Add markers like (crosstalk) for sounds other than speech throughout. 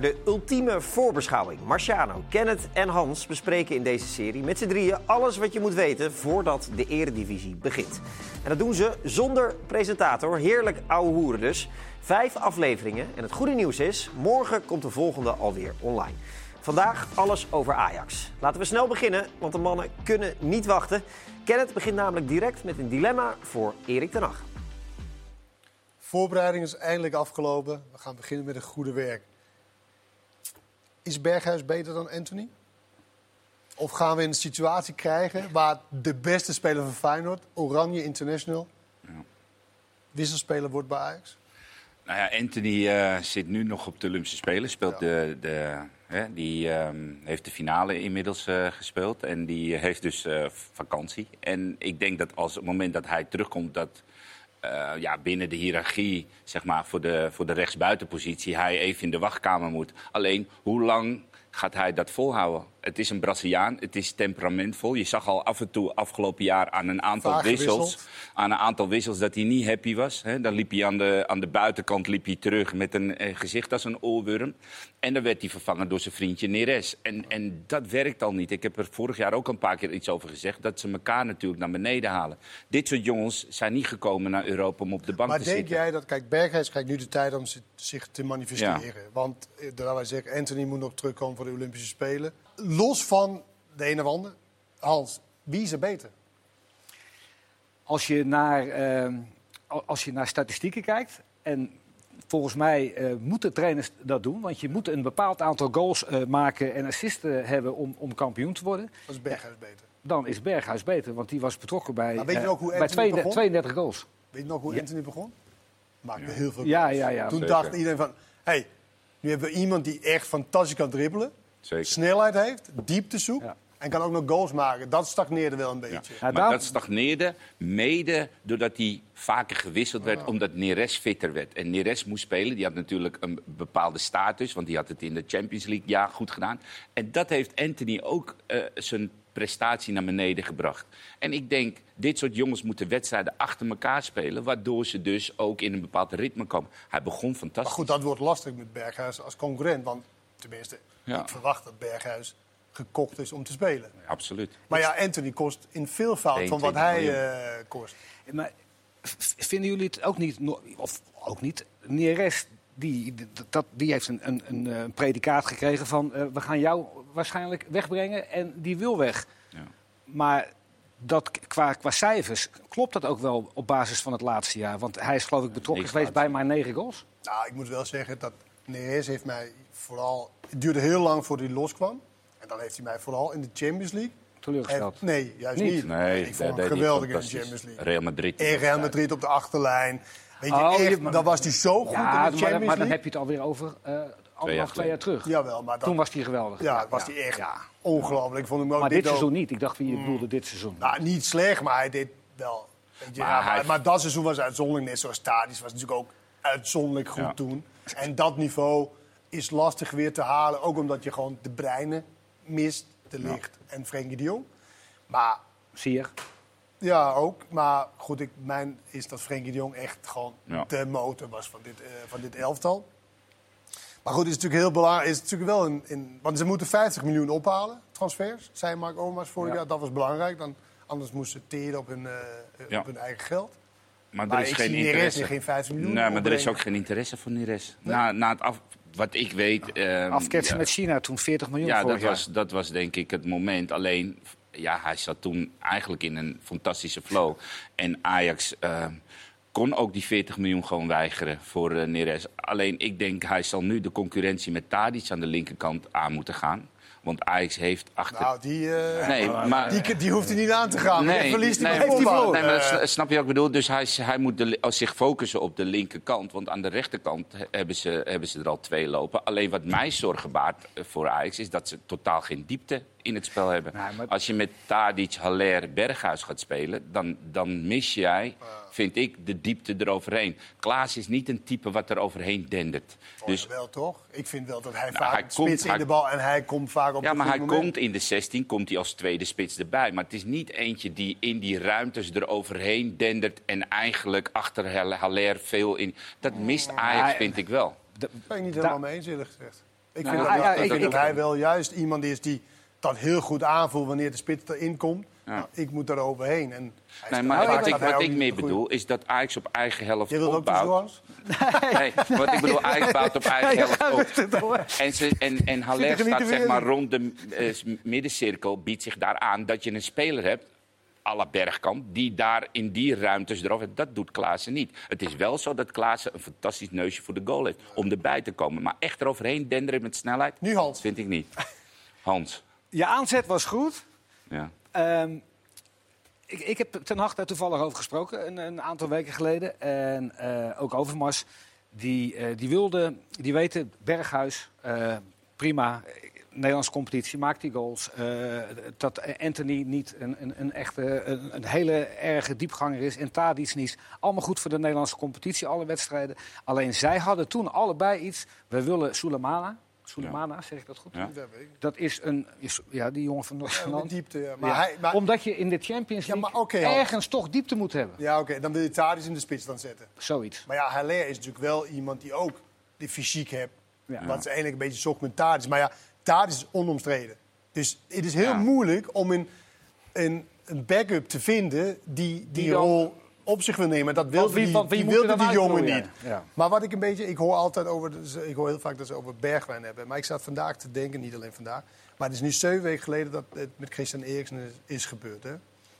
De ultieme voorbeschouwing. Marciano, Kenneth en Hans bespreken in deze serie met z'n drieën alles wat je moet weten voordat de eredivisie begint. En dat doen ze zonder presentator. Heerlijk ouwe hoeren dus. Vijf afleveringen. En het goede nieuws is, morgen komt de volgende alweer online. Vandaag alles over Ajax. Laten we snel beginnen, want de mannen kunnen niet wachten. Kenneth begint namelijk direct met een dilemma voor Erik ten Hag. Voorbereiding is eindelijk afgelopen. We gaan beginnen met het goede werk. Is Berghuis beter dan Anthony? Of gaan we een situatie krijgen waar de beste speler van Feyenoord, Oranje International, wisselspeler wordt bij Ajax? Nou ja, Anthony eh, zit nu nog op de Olympische Spelen. Speelt de, de, hè, die ehm, heeft de finale inmiddels eh, gespeeld. En die heeft dus eh, vakantie. En ik denk dat als het moment dat hij terugkomt... dat eh, ja, binnen de hiërarchie, zeg maar, voor de, voor de rechtsbuitenpositie... hij even in de wachtkamer moet. Alleen, hoe lang gaat hij dat volhouden? Het is een Braziliaan, het is temperamentvol. Je zag al af en toe afgelopen jaar aan een aantal wissels... gewisseld. aan een aantal wissels dat hij niet happy was. Hè. Dan liep hij aan de, aan de buitenkant liep hij terug met een eh, gezicht als een oorworm. En dan werd hij vervangen door zijn vriendje Neres. En, en dat werkt al niet. Ik heb er vorig jaar ook een paar keer iets over gezegd... dat ze elkaar natuurlijk naar beneden halen. Dit soort jongens zijn niet gekomen naar Europa om op de bank Maar te denk zitten. jij dat, kijk, Berghuis krijgt nu de tijd om zi- zich te manifesteren. Want, eh, daar wij zeggen, Anthony moet nog terugkomen voor de Olympische Spelen. Los van de een of ander, Hans, wie is er beter? Als je naar, eh, als je naar statistieken kijkt, en volgens mij eh, moeten trainers dat doen, want je moet een bepaald aantal goals eh, maken en assisten hebben om, om kampioen te worden, Dat is Berghuis beter. dan is Berghuis beter, want die was betrokken bij, Maar weet je eh, ook hoe bij Anthony 32, begon? 32 goals. Weet je nog hoe Ja. Anthony begon? Maakte heel veel Ja, goals. ja, ja. Toen Zeker. dacht iedereen van, hé, hey, nu hebben we iemand die echt fantastisch kan dribbelen. Zeker. Snelheid heeft, diepte zoekt Ja. en kan ook nog goals maken. Dat stagneerde wel een beetje. Ja, maar dat stagneerde mede doordat hij vaker gewisseld werd, omdat Neres fitter werd. En Neres moest spelen. Die had natuurlijk een bepaalde status, want die had het in de Champions League jaar goed gedaan. En dat heeft Anthony ook eh, zijn prestatie naar beneden gebracht. En ik denk, dit soort jongens moeten wedstrijden achter elkaar spelen, waardoor ze dus ook in een bepaald ritme komen. Hij begon Maar fantastisch. goed, dat wordt lastig met Berghuis als concurrent. Want tenminste, Ja. ik verwacht dat Berghuis gekocht is om te spelen. Absoluut. Maar ja, Anthony kost in veel fout van wat 22 hij eh, kost. Maar vinden jullie het ook niet, of ook niet, Neres, die, dat, die heeft een, een, een, eh, predicaat gekregen van eh, we gaan jou waarschijnlijk wegbrengen en die wil weg. Ja. Maar dat qua, qua cijfers, klopt dat ook wel op basis van het laatste jaar? Want hij is geloof ik betrokken geweest bij maar negen goals. Nou, ik moet wel zeggen dat Neres heeft mij vooral... Het duurde heel lang voordat hij loskwam. En dan heeft hij mij vooral in de Champions League... Teleurgesteld. nee, juist Niet? niet. Nee, ik vond hem geweldig in de. Champions League. Real Madrid. En Real Madrid op de achterlijn. Weet je, Oh, echt, je- maar- dan was hij zo goed Ja, in de maar, Champions dan- maar dan League. heb je het alweer over eh anderhalf, twee jaar terug. Jawel, maar dat, Toen was hij geweldig. ja, was hij echt Ja. ongelooflijk. Ik vond hem ook Maar dit seizoen niet. Ik dacht, wie je bedoelde dit seizoen. Nou, niet slecht, maar hij deed wel. Weet je, Maar ja, maar, hij- maar dat seizoen was uitzonderlijk. Net zoals Tadic was natuurlijk ook uitzonderlijk goed toen. En dat niveau is lastig weer te halen. Ook omdat je gewoon de breinen mist, de licht en Frenkie de Jong. Maar Zie je? ja, ook. Maar goed, ik, mijn is dat Frenkie de Jong echt gewoon de motor was van dit, eh, van dit elftal. Maar goed, het is natuurlijk heel belangrijk. Is natuurlijk wel een, in, want ze moeten 50 miljoen ophalen, transfers, zei Mark Overmars vorig Ja. jaar. Dat was belangrijk. Dan, anders moesten ze teren op hun, eh, Ja. op hun eigen geld. Maar Maar er is geen interesse. die geen 50 miljoen Nee, maar er is ook geen interesse voor Neres. Na, na het af, wat ik weet. ehm, Afketsen ja, met China toen 40 miljoen Ja, dat jaar. was, dat was denk ik het moment. Alleen, ja, hij zat toen eigenlijk in een fantastische flow. En Ajax ehm, kon ook die 40 miljoen gewoon weigeren voor eh, Neres. Alleen, ik denk, hij zal nu de concurrentie met Tadic aan de linkerkant aan moeten gaan. Want Ajax heeft achter... Nou, die, eh, nee, maar... die, die hoeft hij niet aan te gaan. Nee, verliest hij nee, bij heeft hij. Nee, maar Eh, snap je wat ik bedoel? Dus hij, hij moet de, als zich focussen op de linkerkant. Want aan de rechterkant he- hebben ze, hebben ze er al twee lopen. Alleen wat mij zorgen baart eh, voor Ajax... is dat ze totaal geen diepte in het spel hebben. Nee, maar- Als je met Tadic, Haller, Berghuis gaat spelen... dan, dan mis jij, vind ik, de diepte eroverheen. Klaas is niet een type wat er overheen dendert. dus, Dus wel toch? Ik vind wel dat hij Nou, vaak hij spits komt- in hij- de bal en hij komt vaak op Ja, maar hij moment. komt in de 16, komt hij als tweede spits erbij. Maar het is niet eentje die in die ruimtes eroverheen dendert... en eigenlijk achter Hal- Haller veel in... Dat mist Ajax, Ja, vind ik wel. De- ben ik niet Da- helemaal mee eens, eerlijk gezegd. Ik Nou, vind ja, dat, ja, ik ik- dat hij wel juist iemand is die dat heel goed aanvoelt wanneer de spits erin komt. Ja. Nou, ik moet daar overheen. En Nee, maar wat ik, wat ook ik meer bedoel is dat Ajax op eigen helft Jij wilt ook opbouwt. tussendoor? Nee, wat ik bedoel, Ajax bouwt op eigen helft op. En, ze, en, en Haller er staat zeg maar rond de eh, middencirkel, biedt zich daar aan dat je een speler hebt, à la Bergkamp, die daar in die ruimtes erover... Dat doet Klaassen niet. Het is wel zo dat Klaassen een fantastisch neusje voor de goal heeft om erbij te komen. Maar echt eroverheen denderen met snelheid, Nu Hans. vind ik niet. Hans, Je aanzet was goed. ja. Ehm, ik, ik heb Ten Hag daar toevallig over gesproken een, een aantal weken geleden. En eh, ook Overmars. Die, eh, die wilde, die weten, Berghuis, eh, prima. Nederlandse competitie, maakt die goals. Dat Anthony niet een, een, een echte, een, een hele erge diepganger is. En Tadic niet. Allemaal goed voor de Nederlandse competitie, alle wedstrijden. Alleen zij hadden toen allebei iets. We willen Sulemana. Sulemana, zeg ik dat goed? Ja. Ja. Dat is een, is, ja, die jongen van Ja, Noord-Holland. met diepte, ja. Maar Ja, hij, maar, Omdat je in de Champions Ja, League maar ergens toch diepte moet hebben. ja, oké, dan wil je Tadic in de spits dan zetten. Zoiets. Maar ja, Haller is natuurlijk wel iemand die ook die fysiek heeft. Ja. Wat is eigenlijk een beetje zocht met Tadic. Maar ja, Tadic is onomstreden. Dus het is heel Ja. moeilijk om een, een, een backup te vinden die die, Die dan- rol op zich wil nemen. Dat wilde wie- die, wilde die jongen niet. ja? Maar wat ik een beetje, ik hoor altijd over, ik hoor heel vaak dat ze over Bergwijn hebben. Maar ik zat vandaag te denken, niet alleen vandaag. Maar het is nu zeven weken geleden dat het met Christian Eriksen is, is gebeurd. Hè?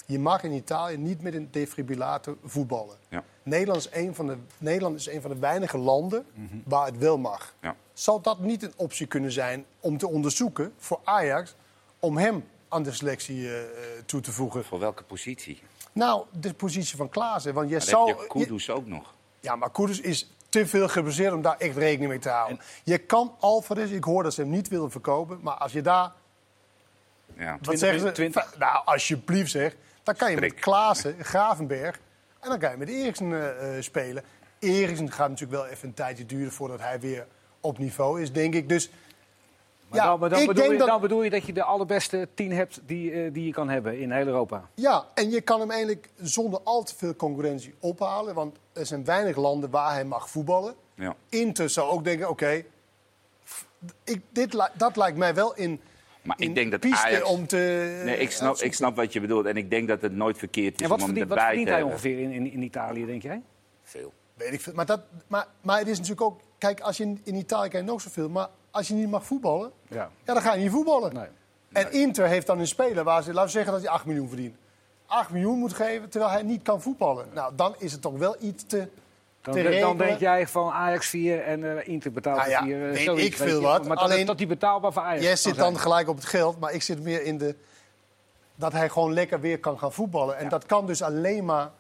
Je mag in Italië niet met een defibrillator voetballen. Ja. Nederland is een van de, Nederland is een van de weinige landen waar het wel mag. Ja. Zal dat niet een optie kunnen zijn om te onderzoeken voor Ajax... om hem aan de selectie eh, eh, toe te voegen? Voor welke positie? Nou, de positie van Klaassen. Want je zou, heb je Kudus ook nog. ja, maar Kudus is te veel gebaseerd om daar echt rekening mee te houden. Je kan Alvarez, ik hoor dat ze hem niet willen verkopen... maar als je daar, Ja. wat zeggen ze? 20. Nou, alsjeblieft zeg. Dan kan je met. Klaassen, Gravenberg... en dan kan je met Eriksen eh, eh, spelen. Eriksen gaat natuurlijk wel even een tijdje duren... voordat hij weer op niveau is, denk ik. Dus Maar, dan, maar dan, ik bedoel denk je, dat- dan bedoel je dat je de allerbeste tien hebt die, eh, die je kan hebben in heel Europa. Ja, en je kan hem eigenlijk zonder al te veel concurrentie ophalen. Want er zijn weinig landen waar hij mag voetballen. Ja. Inter zou ook denken, oké, ik- dit dat lijkt mij wel in, Maar in ik denk dat piste Ajax... om te... Nee, ik snap, ik snap wat je bedoelt. En ik denk dat het nooit verkeerd is En wat om hem wat verdient hij ongeveer in, in, in Italië, denk jij? Veel. Weet ik veel. Maar, dat, maar, maar het is natuurlijk ook... Kijk, als je in, in Italië krijg je nog zoveel. Maar als je niet mag voetballen, Ja. ja, dan ga je niet voetballen. Nee. En Inter heeft dan een speler waar ze, laten we zeggen dat hij 8 miljoen verdient. 8 miljoen moet geven, terwijl hij niet kan voetballen. Nou, dan is het toch wel iets te... Dan, te dan denk jij van Ajax 4 en eh, Inter betaalt Nou ja, 4. eh, zoiets, ik veel wat. Maar Alleen- dat die betaalbaar voor Ajax Jij zit zijn. dan gelijk op het geld, maar ik zit meer in de... dat hij gewoon lekker weer kan gaan voetballen. En Ja. dat kan dus alleen maar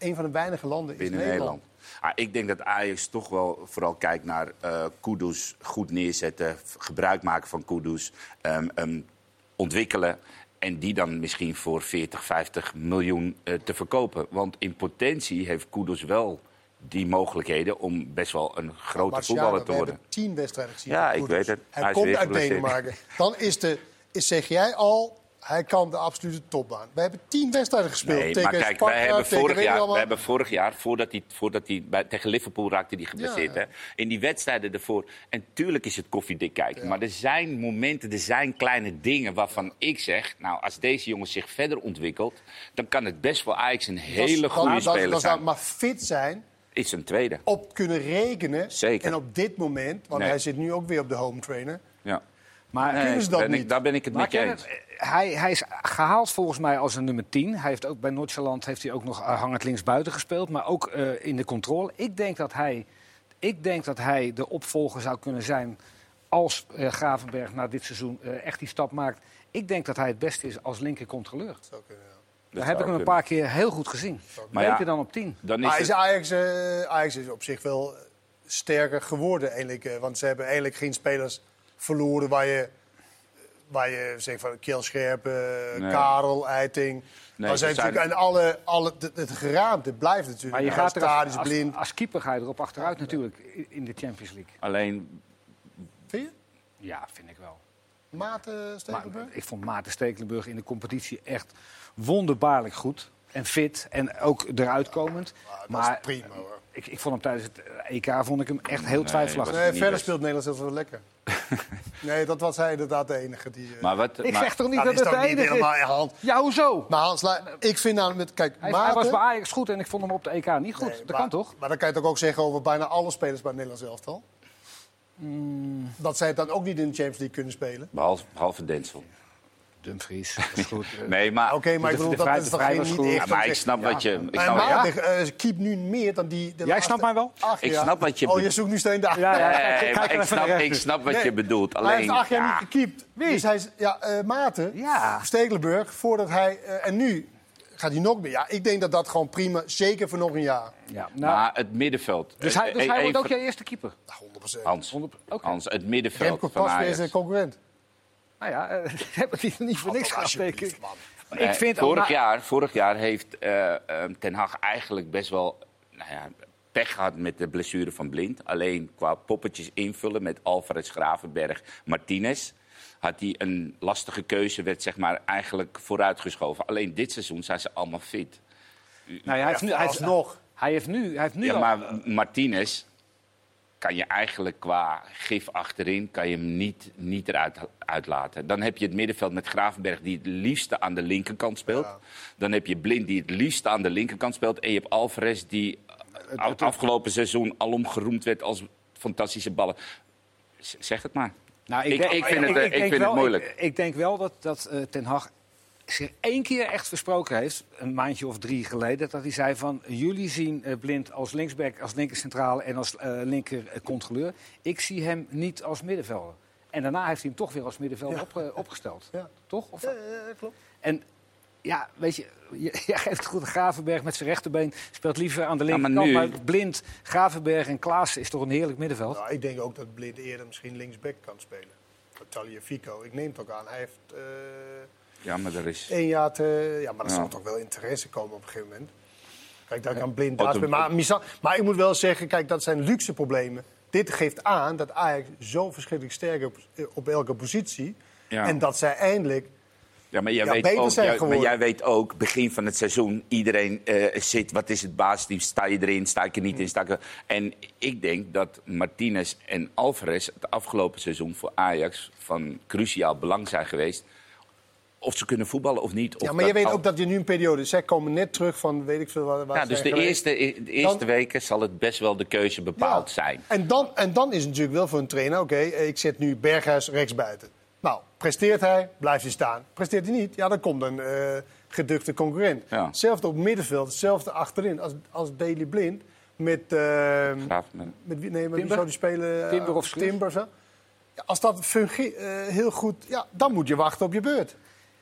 een van de weinige landen is binnen Nederland. Nederland. Ah, ik denk dat Ajax toch wel vooral kijkt naar eh Kudus goed neerzetten, gebruik maken van Kudus, ehm, ehm, ontwikkelen en die dan misschien voor 40, 50 miljoen eh, te verkopen. Want in potentie heeft Kudus wel die mogelijkheden om best wel een grote Marciano, voetballer te worden. tien wedstrijden gezien. Ja, ik weet het. Hij, komt uit. Denemarken. Dan is de, is, zeg jij al, hij kan de absolute topbaan. We hebben tien wedstrijden gespeeld. Nee, tegen maar kijk, Sparta, wij hebben vorig jaar, wij hebben vorig jaar voordat hij, voordat hij bij, tegen Liverpool raakte die geblesseerd, Ja, ja. Hè, in die wedstrijden ervoor. En tuurlijk is het koffiedik kijken, Ja. maar er zijn momenten, er zijn kleine dingen waarvan ik zeg, nou, als deze jongen zich verder ontwikkelt, dan kan het best wel Ajax een Dat hele dat- goede dat- speler dat zou zijn. maar fit zijn, Is een tweede. op kunnen rekenen. Zeker. En op dit moment, want Nee. hij zit nu ook weer op de home trainer. Ja. Maar Nee, kunnen ze dat ben niet? Ik, daar ben ik het ken eens. Hij, hij is gehaald volgens mij als een nummer 10. Hij heeft ook bij Noordjylland heeft hij ook nog hangend linksbuiten gespeeld. Maar ook eh, in de controle. Ik denk, dat hij, ik denk dat hij de opvolger zou kunnen zijn als eh, Gravenberg na dit seizoen eh, echt die stap maakt. Ik denk dat hij het beste is als linker controleur. Zou kunnen, ja. Dat Daar heb ik hem een paar keer heel goed gezien. Maar Beter ja, dan op 10. Dan is Maar is het, Ajax, eh, Ajax is op zich wel sterker geworden, eigenlijk. want ze hebben eigenlijk geen spelers verloren waar je, waar je zegt van Kjell Scherp, eh, Nee. Karel, Eiting. Nee, maar zijn zijn- natuurlijk, en alle, alle, het, het geraamte blijft natuurlijk. Maar je gaat er als, als, blind. als keeper ga je erop achteruit natuurlijk in de Champions League. alleen, Vind je? Ja, vind ik wel. Maarten Maar Stekelenburg? ik vond Maarten Stekelenburg in de competitie echt wonderbaarlijk goed. En fit en ook eruit komend. Dat maar is prima hoor. ik, ik vond hem tijdens het EK vond ik hem echt heel Nee, twijfelachtig. Nee, verder speelt Nederland zelfs wel lekker. (laughs) Nee, dat was hij inderdaad de enige die... eh, Maar wat, Ik maar- zeg toch niet dat dat is het de toch enige helemaal is? Hans. Ja, hoezo? Maar Hans, la- ik vind namelijk... met- Kijk, Hij, Maarten... hij was bij Ajax goed en ik vond hem op de EK niet goed. Nee, dat maar- kan toch? Maar dan kan je het ook zeggen over bijna alle spelers bij het Nederlands elftal. Mm. Dat zij het dan ook niet in de Champions League kunnen spelen. behalve, behalve Denzel. Dumfries, dat is (laughs) goed. Eh, Nee, maar, Oké, maar ik bedoel, de dat is de toch geen niet goed. echt... Ja, maar ik snap wat je... Ik Maar snap, wat- Maarten eh, keept nu meer dan die... de Jij laatste snapt mij wel? acht Ik snap wat je Oh, je zoekt nu steen daar. Ja, ja, Nee, maar ik, snap, ik snap wat Nee, je bedoelt. Maar hij Alleen, heeft acht jaar ja, niet gekiept. Wie? Dus hij is, ja, eh Maarten, Ja. Stekelenburg, voordat hij... eh, en nu gaat hij nog meer. Ja, ik denk dat dat gewoon prima, zeker voor nog een jaar. Ja, nou, maar het middenveld... dus hij, dus hij wordt ook jouw eerste keeper? Nou, 100%. Hans, 100 Oké. Hans, het middenveld Remco van Pasveer is Ajax. een concurrent. Nou ja, eh, hebben die er niet voor niks gehad, denk ik. Ik vind vorig, jaar, vorig jaar heeft eh, eh, Ten Hag eigenlijk best wel nou ja, pech gehad met de blessure van Blind. Alleen qua poppetjes invullen met Alvarez, Gravenberg, Martinez... had hij een lastige keuze, werd zeg maar eigenlijk vooruitgeschoven. Alleen dit seizoen zijn ze allemaal fit. Nou ja, hij heeft nu, hij heeft, Alsnog. hij heeft nu, hij heeft nu Ja, al- maar Martinez kan je eigenlijk qua gif achterin kan je hem niet, niet eruit uitlaten. Dan heb je het middenveld met Gravenberg die het liefste aan de linkerkant speelt. Dan heb je Blind die het liefste aan de linkerkant speelt. En je hebt Alvarez die eh, af- afgelopen seizoen alom geroemd werd als fantastische ballen. Z- Zeg het maar. Nou, Ik- denk- ik vind het, eh, ik vind het moeilijk. Ik, ik denk wel dat, dat eh, Ten Hag zich één keer echt versproken heeft, een maandje of drie geleden, dat hij zei van jullie zien eh, Blind als linksback, als linkercentrale en als eh, linker eh, controleur. Ik zie hem niet als middenvelder. En daarna heeft hij hem toch weer als middenvelder Ja. op, opgesteld. Ja. Toch? Of, Ja, ja, klopt. En ja, weet je, je- (laughs) jij geeft het goed. Gravenberg met zijn rechterbeen speelt liever aan de Ja, maar linkerkant. nu- maar Blind, Gravenberg en Klaassen is toch een heerlijk middenveld. Nou, ik denk ook dat Blind eerder misschien linksback kan spelen. Fico. Ik neem het ook aan. Hij heeft eh Ja, maar er is... één jaar te... Ja, maar er zal toch wel interesse komen op een gegeven moment. Kijk, daar kan Blind daar. Maar, maar ik moet wel zeggen, kijk, dat zijn luxe problemen. Dit geeft aan dat Ajax zo verschrikkelijk sterk op, op elke positie. Ja. En dat zij eindelijk... Ja, maar jij, Ja, weet beter ook, jij- maar jij weet ook, begin van het seizoen, iedereen eh, zit, wat is het basisteam? Sta je erin, sta ik er niet in? Sta ik er... En ik denk dat Martinez en Alvarez het afgelopen seizoen voor Ajax van cruciaal belang zijn geweest. Of ze kunnen voetballen of niet. Of Ja, maar je weet al- ook dat je nu een periode... Zij komen net terug van, weet ik veel waar, waar Ja, dus de eerste, de eerste Dan- weken zal het best wel de keuze bepaald Ja. zijn. En dan, en dan is het natuurlijk wel voor een trainer, oké, ik zet nu Berghuis rechtsbuiten. Nou, presteert hij, blijft hij staan. Presteert hij niet, ja, dan komt een eh geduchte concurrent. Ja. Hetzelfde op middenveld, hetzelfde achterin als, als Daily Blind. Met, Graaf, met nee, met Timber? zou die spelen? Eh, Timber of? Timber, zo. Ja, als dat fungeert heel goed, ja, dan moet je wachten op je beurt.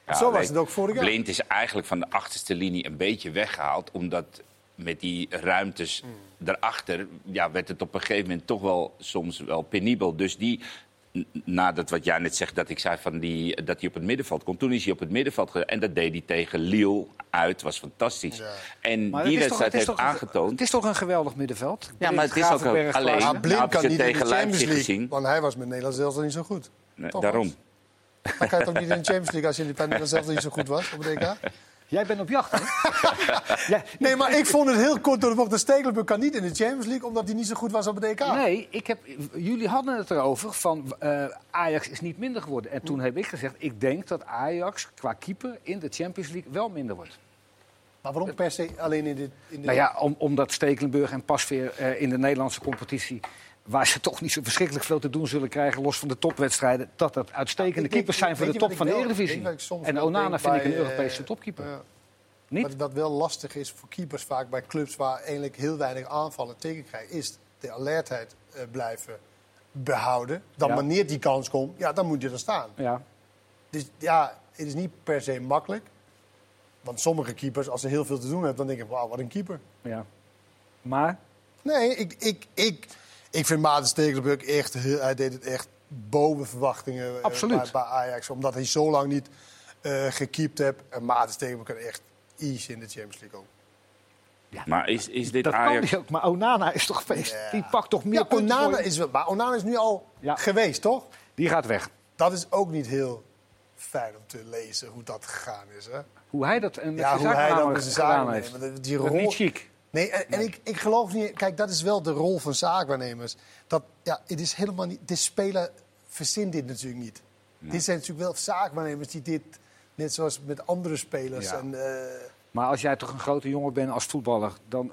Ja, Zo was het ook vorig jaar. Blind is eigenlijk van de achterste linie een beetje weggehaald. Omdat met die ruimtes Hmm. daarachter ja, werd het op een gegeven moment toch wel soms wel penibel. Dus die, nadat wat jij net zegt, dat ik zei van die, dat hij op het middenveld komt. Toen is hij op het middenveld En dat deed hij tegen Lille uit. was fantastisch. Ja. En Maar die wedstrijd heeft toch aangetoond... Het is toch een geweldig middenveld? Ja, maar het is ook alleen- Blind Nou, heb kan je niet in de tegen Champions Leipzig League, gezien? want hij was met Nederland zelfs niet zo goed. Nee, daarom. Dan kan je toch niet in de Champions League als je bij Nederland zelf niet zo goed was op het EK? Jij bent op jacht, hè? (laughs) ja, Nee, maar ik vond het heel kort door de bocht. De Stekelenburg kan niet in de Champions League, omdat hij niet zo goed was op het EK. Nee, ik heb, jullie hadden het erover van eh, Ajax is niet minder geworden. En toen heb ik gezegd, ik denk dat Ajax qua keeper in de Champions League wel minder wordt. Maar waarom per se alleen in de... In de... Nou ja, om, omdat Stekelenburg en Pasveer eh, in de Nederlandse competitie... waar ze toch niet zo verschrikkelijk veel te doen zullen krijgen... los van de topwedstrijden... dat dat uitstekende denk- keepers zijn voor de top van de Eredivisie. En Onana vind ik een Europese eh, topkeeper. Ja. Niet? Wat, wat wel lastig is voor keepers vaak bij clubs waar eigenlijk heel weinig aanvallen tegenkrijgen, is de alertheid eh, blijven behouden. Dan Ja. wanneer die kans komt, ja, dan moet je er staan. Ja. Dus ja, het is niet per se makkelijk. Want sommige keepers, als ze heel veel te doen hebben, dan denk ik, wauw, wat een keeper. ja. Maar, Nee, ik, ik, ik, ik vind Maarten Stekelenburg echt, hij deed het echt boven verwachtingen eh, Absoluut. bij, bij Ajax. Omdat hij zo lang niet eh gekiept heeft. En Maarten Stekelenburg kan echt easy in de Champions League ook. Maar is, is dit dat kan Ajax... hij ook. Maar Onana is toch feest. Ja. Die pakt toch meer Ja, Onana is, wel- maar Onana is nu al Ja. geweest, toch? Die gaat weg. Dat is ook niet heel fijn om te lezen hoe dat gegaan is. Hè? Hoe hij dat en met Ja, zijn hoe hij dat gedaan heeft. dat- die Dat is niet chic. Nee, en, en ik, ik geloof niet. Kijk, dat is wel de rol van zaakwaarnemers. Dat, ja, het is helemaal niet. De speler verzint dit natuurlijk niet. Dit zijn natuurlijk wel zaakwaarnemers die dit, net zoals met andere spelers... Ja. En, eh, Maar als jij toch een grote jongen bent als voetballer, dan,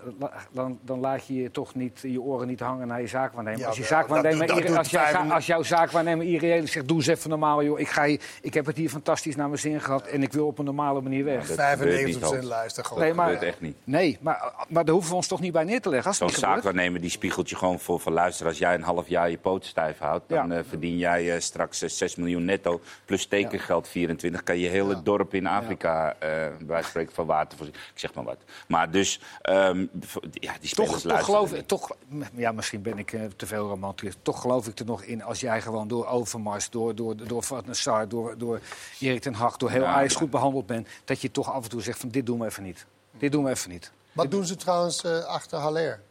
dan, dan laat je je toch niet je oren niet hangen naar je zaakwaarnemer. Ja, als, je zaakwaarnemer dat als, jij, als jouw zaakwaarnemer irreëel zegt, doe eens even normaal, joh. Ik, ga hier, ik heb het hier fantastisch naar mijn zin gehad en ik wil op een normale manier weg. dat 95% gebeurt niet, luister gewoon. Nee, maar- gebeurt echt niet. Nee, maar, maar daar hoeven we ons toch niet bij neer te leggen. Zo'n zaakwaarnemer die spiegelt je gewoon voor van luister. Als jij een half jaar je poot stijf houdt, dan Ja. eh, verdien jij eh, straks eh, 6 miljoen netto. Plus tekengeld 24. Kan je hele dorp in Afrika eh bij spreken van water voorzien. Ik zeg maar wat. Maar dus, ehm, ja, die spelers Toch, toch geloof ik, toch, ja, misschien ben ik eh, te veel romantisch. Toch geloof ik er nog in als jij gewoon door Overmars, door, door, door Van der Sar, door, door Erik ten Hag, door heel Ja, Ajax ja. goed behandeld bent, dat je toch af en toe zegt van dit doen we even niet. Dit doen we even niet. Wat doen ze trouwens eh, achter Haller?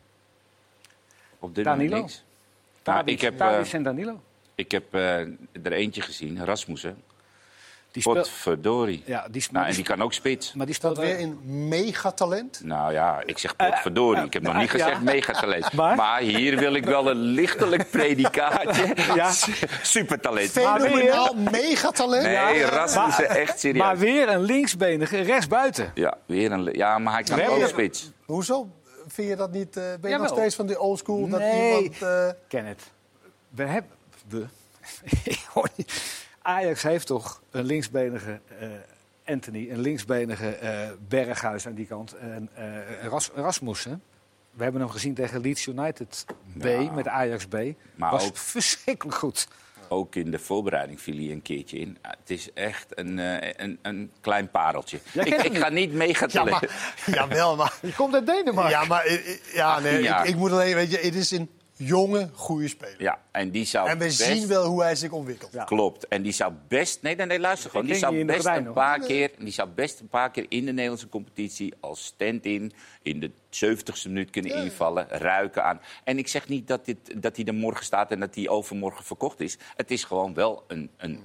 Op dit Danilo. moment niks. Tadic, ik heb, Tadic eh, en Danilo. Ik heb eh, er eentje gezien, Rasmussen. Die Potverdorie. ja, die, Nou, en die kan ook spits. maar die Dat speelt weer een megatalent? Nou ja, ik zeg potverdorie. Ik heb nog niet gezegd megatalent. (laughs) Maar? Maar? hier wil ik wel een lichtelijk (laughs) predicaatje. Ja. (laughs) Supertalent. Fenomenaal megatalent? Nee, Rasmussen echt serieus. Maar weer een linksbenige rechtsbuiten. Ja, weer een, ja, maar hij kan ook spits. Hoezo? Vind je dat niet... eh, ben je nog steeds van die oldschool? Dat Nee. iemand... eh, Kenneth, we hebben... We? Ik hoor niet. Ajax heeft toch een linksbenige eh, Anthony, een linksbenige eh, Berghuis aan die kant. En eh, Ras, Rasmussen. We hebben hem gezien tegen Leeds United B, Ja. met Ajax B. Maar was ook- verschrikkelijk goed. Ook in de voorbereiding viel hij een keertje in. Ah, Het is echt een, eh, een, een klein pareltje. Ik, ga niet mega ja, maar, jawel, maar... Je komt uit Denemarken. Ja, maar ja, nee, 18 jaar. ik, ik moet alleen... Weet je, het is een jonge, goede speler. Ja, en die zou En we best... zien wel hoe hij zich ontwikkelt. Ja. Klopt. En die zou best. Nee, nee, nee luister gewoon. Die zou, best een paar keer, die zou best een paar keer in de Nederlandse competitie als stand-in in de 70ste minuut kunnen invallen, ruiken aan. En ik zeg niet dat, dit, dat hij er morgen staat en dat hij overmorgen verkocht is. Het is gewoon wel een. een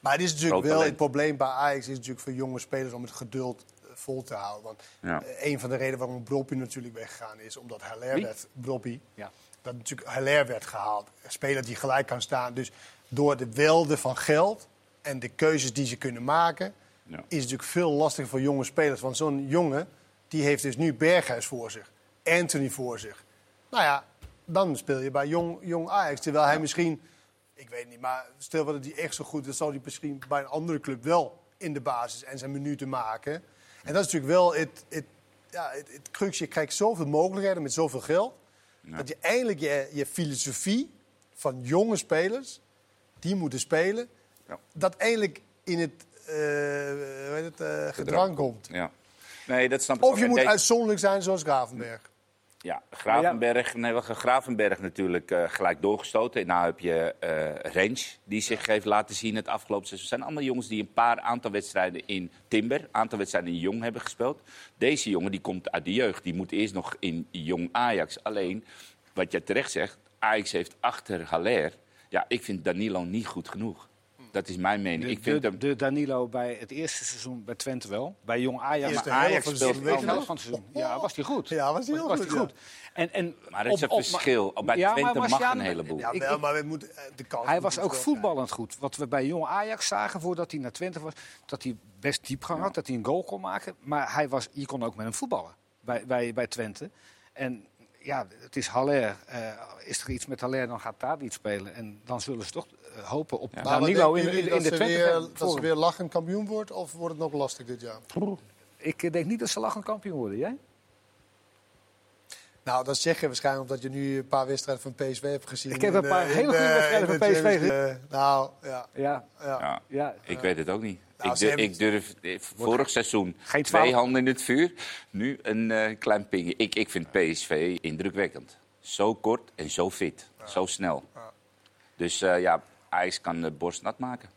Maar het is natuurlijk wel talent. het probleem bij Ajax is natuurlijk voor jonge spelers om het geduld eh, vol te houden. Want Ja. eh, een van de redenen waarom Broppie natuurlijk weggegaan is, omdat Haller werd, Broppie, Ja. Dat natuurlijk Haller werd gehaald. Een speler die gelijk kan staan. Dus door de welde van geld en de keuzes die ze kunnen maken, Ja. is het natuurlijk veel lastiger voor jonge spelers. Want zo'n jongen, die heeft dus nu Berghuis voor zich, Anthony voor zich. Nou ja, dan speel je bij jong, jong Ajax. Terwijl hij misschien, ik weet niet, maar stel dat hij echt zo goed is, dan zal hij misschien bij een andere club wel in de basis en zijn minuten maken. En dat is natuurlijk wel het, het, ja, het, het crux. Je krijgt zoveel mogelijkheden met zoveel geld. Dat je eindelijk je, je filosofie van jonge spelers, die moeten spelen, Ja. dat eindelijk in het, eh, hoe heet het eh, gedrang komt. ja. Nee, dat snap ik Of je moet uitzonderlijk zijn zoals Gravenberg. Ja, Gravenberg, Gravenberg natuurlijk eh, gelijk doorgestoten. En nou heb je eh Range, die zich heeft laten zien het afgelopen seizoen. Het zijn allemaal jongens die een paar aantal wedstrijden in Timber, een aantal wedstrijden in Jong hebben gespeeld. Deze jongen die komt uit de jeugd, die moet eerst nog in Jong Ajax. Alleen, wat je terecht zegt, Ajax heeft achter Haller. Ja, ik vind Danilo niet goed genoeg. Dat is mijn mening. De, ik vind de, hem... de Danilo bij het eerste seizoen bij Twente wel. Bij Jong Ajax. Maar Ajax van het speelt van het seizoen. Ja, was hij goed. Ja, was hij heel was goed, ja. En, en Maar het is een verschil. Bij Ja, Twente mag Marciano- een heleboel. Ja, wel, maar we moeten eh, de kans Hij was ook voetballend goed. Wat we bij Jong Ajax zagen voordat hij naar Twente was. Dat hij best diepgang had, dat hij een goal kon maken. Maar hij was, je kon ook met hem voetballen bij, bij, bij Twente. En ja, het is Haller. Eh, is er iets met Haller, dan gaat daar iets spelen. En dan zullen ze toch hopen op wat Danilo denken in, in, in de dat ze Twente. weer, dat ze weer lachend kampioen wordt? Of wordt het nog lastig dit jaar? Ik eh, denk niet dat ze lachend kampioen worden. Jij? Nou, dat zeg je waarschijnlijk omdat je nu een paar wedstrijden van PSV hebt gezien. Ik heb in, een paar eh, hele in, goede eh, wedstrijden in van PSV League. nou, ja. Ja. ja. Ja. ja. Ik weet het ook niet. Nou, ik, durf, hebben- ik durf eh, vorig seizoen twee handen in het vuur. Nu een eh, klein pingje. Ik, ik vind PSV indrukwekkend. Zo kort en zo fit. Zo snel. Dus eh, ja, IJs kan de borst nat maken.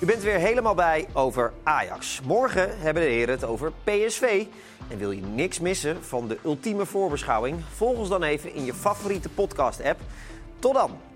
U bent weer helemaal bij over Ajax. Morgen hebben de heren het over PSV. En wil je niks missen van de ultieme voorbeschouwing? Volg ons dan even in je favoriete podcast-app. Tot dan!